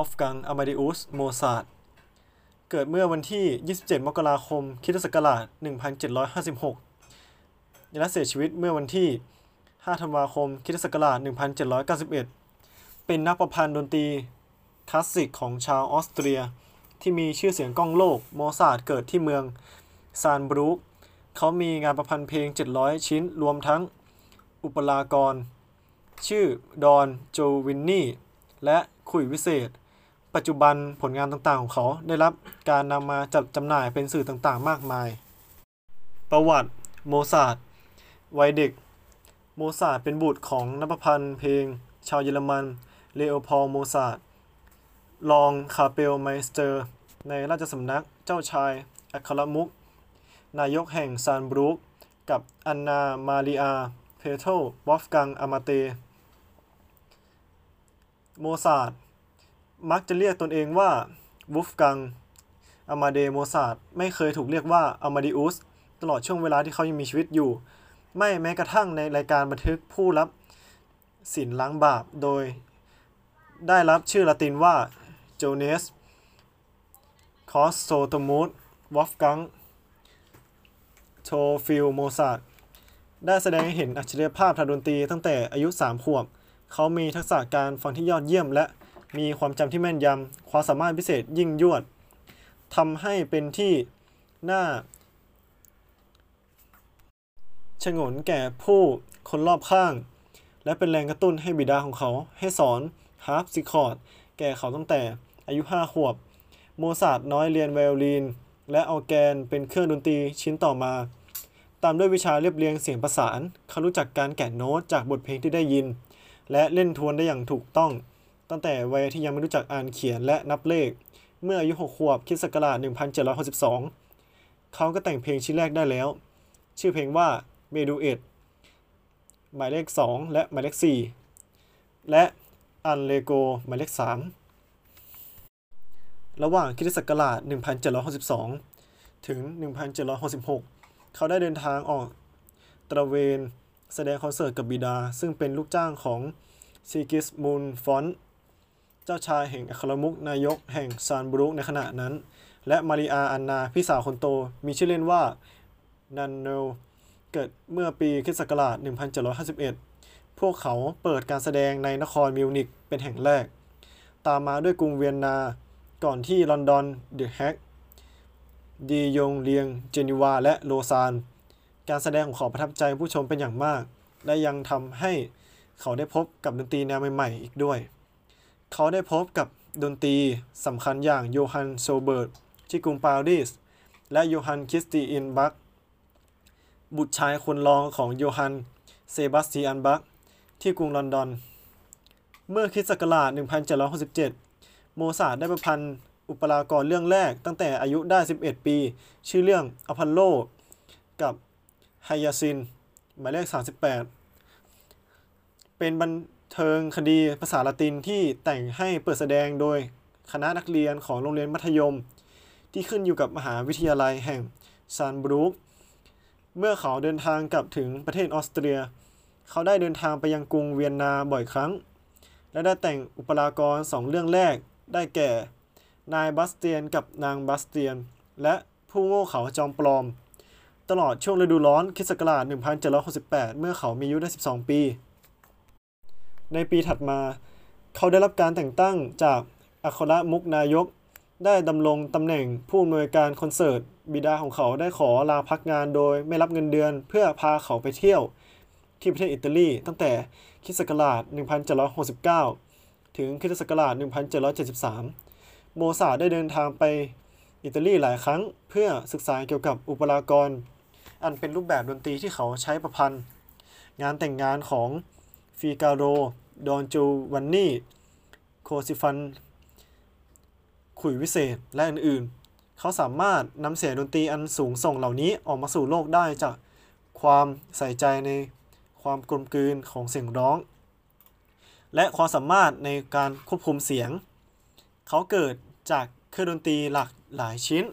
วอฟกังอามาดิอุสโมซาร์ทเกิดเมื่อวันที่ 27 มกราคมคริสต์ศักราช 1756และเสียชีวิตเมื่อวันที่ 5 ธันวาคมคริสต์ศักราช 1791 เป็นนักประพันธ์ดนตรีคลาสสิกของชาวออสเตรีย ที่มีชื่อเสียงก้องโลก โมซาร์ทเกิดที่เมืองซาลซ์บูร์กเขามีงานประพันธ์เพลง 700 ชิ้นรวมทั้งอุปรากร ชื่อดอนโจวานนี่ และขลุ่ยวิเศษ ปัจจุบันผลงานต่างๆของเขาได้รับการนำมาจัดจำหน่ายเป็นสื่อต่างๆ มากมาย ประวัติโมซาร์ทวัยเด็ก โมซาร์ทเป็นบุตรของนักประพันธ์เพลง ชาวเยอรมันเลโอพอลโมซาร์ทรอง Kapellmeister ในราชสำนักเจ้าชายอัครมุขนายกแห่งซาลซ์บูร์กกับอันนามาริอาเพโทรวอฟกังอามาเต โมซาร์ท มักจะเรียกตนเองว่าวูฟกังอามาเดโมซาร์ไม่เคยถูกเรียกว่าอามาดิอุสตลอดช่วงเวลาที่เขายังมีชีวิตอยู่ ไม่แม้กระทั่งในรายการบันทึกผู้รับศีลล้างบาปโดย ได้รับชื่อละตินว่าโจเนสคริสซอสโตมุสวอล์ฟกัง เทโอฟิลโมซาร์ทได้แสดงให้เห็นอัจฉริยภาพทางดนตรีตั้งแต่อายุ 3 ขวบ เขามีทักษะการฟังที่ยอดเยี่ยมและ มีความจำที่แม่นยำความสามารถพิเศษยิ่งยวดทำให้เป็นที่น่าฉงนแก่ผู้คนรอบข้าง และเป็นแรงกระตุ้นให้บิดาของเขา ให้สอนฮาร์ปซิคอร์ดแก่เขาตั้งแต่อายุ 5 ขวบ โมซาร์ทน้อยเรียนไวโอลิน และออร์แกนเป็นเครื่องดนตรีชิ้นต่อมา ตามด้วยวิชาเรียบเรียงเสียงประสาน เขารู้จักการแกะโน้ตจากบทเพลงที่ได้ยิน และเล่นทวนได้อย่างถูกต้อง ตั้งแต่วัยที่ยังไม่รู้จักอ่านเขียนและนับเลข เมื่ออายุ 6 ขวบคริดศักราช 1762 เขาก็แต่งเพลงชิ้นแรกได้แล้ว ชื่อเพลงว่า Menuetหมายเลข 2 และหมายเลข 4 และอันเลโกหมายเลข 3 ระหว่างคริสตศักราช 1762 ถึง 1766 เขาได้เดินทางออกตระเวนแสดงคอนเสิร์ตกับบิดา ซึ่งเป็นลูกจ้างของซีกิสมุนด์ ฟอน เจ้าชายแห่งอัครมุขนายกแห่งซาลซ์บูร์กในขณะนั้น และมาริอาอันนาพี่สาวคนโตมีชื่อเล่นว่านันเนเกิดเมื่อปีคริสต์ศักราช1751 พวกเขาเปิดการแสดงในนครมิวนิกเป็นแห่งแรก ตามมาด้วยกรุงเวียนนา ก่อนที่ลอนดอนเดอะแฮกดียงเลียง เจนีวา และโลซาน การแสดงของเขาประทับใจผู้ชมเป็นอย่างมาก และยังทำให้เขาได้พบกับดนตรีแนวใหม่ ๆ อีกด้วย เขาได้พบกับดนตรีสำคัญอย่างโยฮันน์ โชเบิร์ตที่กรุงปารีส และโยฮันน์ คริสเตียนบาคบุตรชายคนรองของโยฮันน์ เซบาสเตียนบาคที่กรุงลอนดอน เมื่อคริสต์ศักราช 1767 โมซาร์ทได้ประพันธ์อุปรากรเรื่องแรกตั้งแต่อายุได้ 11 ปี ชื่อเรื่องอพอลโล กับไฮยาซินหมายเลข 38 เป็นบัน เทิงคดีภาษาละตินที่แต่งให้เปิดแสดงโดยคณะนักเรียนของโรงเรียนมัธยม ที่ขึ้นอยู่กับมหาวิทยาลัยแห่งซานบรูกเมื่อเขาเดินทางกลับถึงประเทศออสเตรีย เขาได้เดินทางไปยังกรุงเวียนนาบ่อยครั้ง และได้แต่งอุปรากรสองเรื่องแรกได้แก่ นายบัสเตียนกับนางบัสเตียน และผู้โง่เขาจอมปลอม ตลอดช่วงฤดูร้อนคิศกราช1768 เมื่อเขามีอายุได้ 12 ปี ในปีถัดมา เขาได้รับการแต่งตั้งจากอัครมุกนายก ได้ดำรงตำแหน่งผู้อำนวยการคอนเสิร์ต บิดาของเขาได้ขอลาพักงานโดยไม่รับเงินเดือน เพื่อพาเขาไปเที่ยวที่ประเทศอิตาลีตั้งแต่คริสต์ศักราช 1769 ถึงคริสต์ศักราช 1773 โมซาได้เดินทางไปอิตาลีหลายครั้ง เพื่อศึกษาเกี่ยวกับอุปรากร อันเป็นรูปแบบดนตรีที่เขาใช้ประพันธ์ งานแต่งงานของ ฟิกาโร ดอน โจวันนี โคซี ฟาน ขลุ่ยวิเศษ และอื่นๆ เขาสามารถนำเสียงดนตรีอันสูงส่งเหล่านี้ออกมาสู่โลกได้จากความใส่ใจในความกลมกลืนของเสียงร้อง และความสามารถในการควบคุมเสียง ที่เกิดจากเครื่องดนตรีหลากหลายชิ้น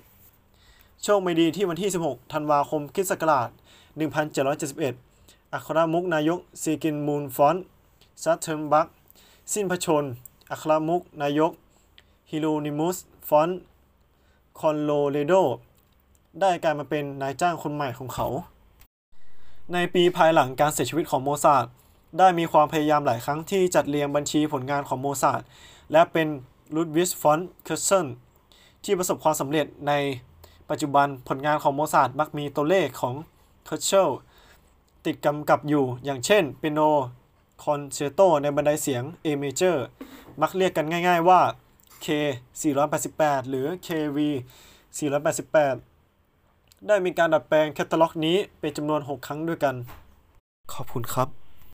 โชคไม่ดีที่วันที่ 16 ธันวาคมคริสต์ศักราช1771 อัครมุขนายกซีกิสมุนด์ ฟอน ชรัทเทนบัค สิ้นพระชนม์ อัครมุขนายก Hieronymus von Colloredo ได้กลายมาเป็นนายจ้างคนใหม่ของเขา ในปีภายหลังการเสียชีวิตของโมซาร์ทได้มีความพยายามหลายครั้งที่จัดเรียงบัญชีผลงานของโมซาร์ทและเป็นลูดวิสฟอนเคอร์เซนที่ประสบความสำเร็จในปัจจุบันผลงานของโมซาร์ทมักมีตัวเลขของเคอร์เชล ติดกำกับอยู่ อย่างเช่นเปียโนคอนแชร์โตในบันไดเสียง A major มักเรียกกันง่าย ๆว่า K 488 หรือ KV 488 ได้มีการดัดแปลงแคตตาล็อกนี้เป็นจำนวน 6 ครั้งด้วยกัน ขอบคุณครับ